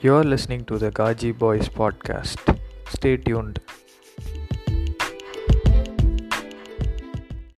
You're listening to the Gaji Boys podcast. Stay tuned.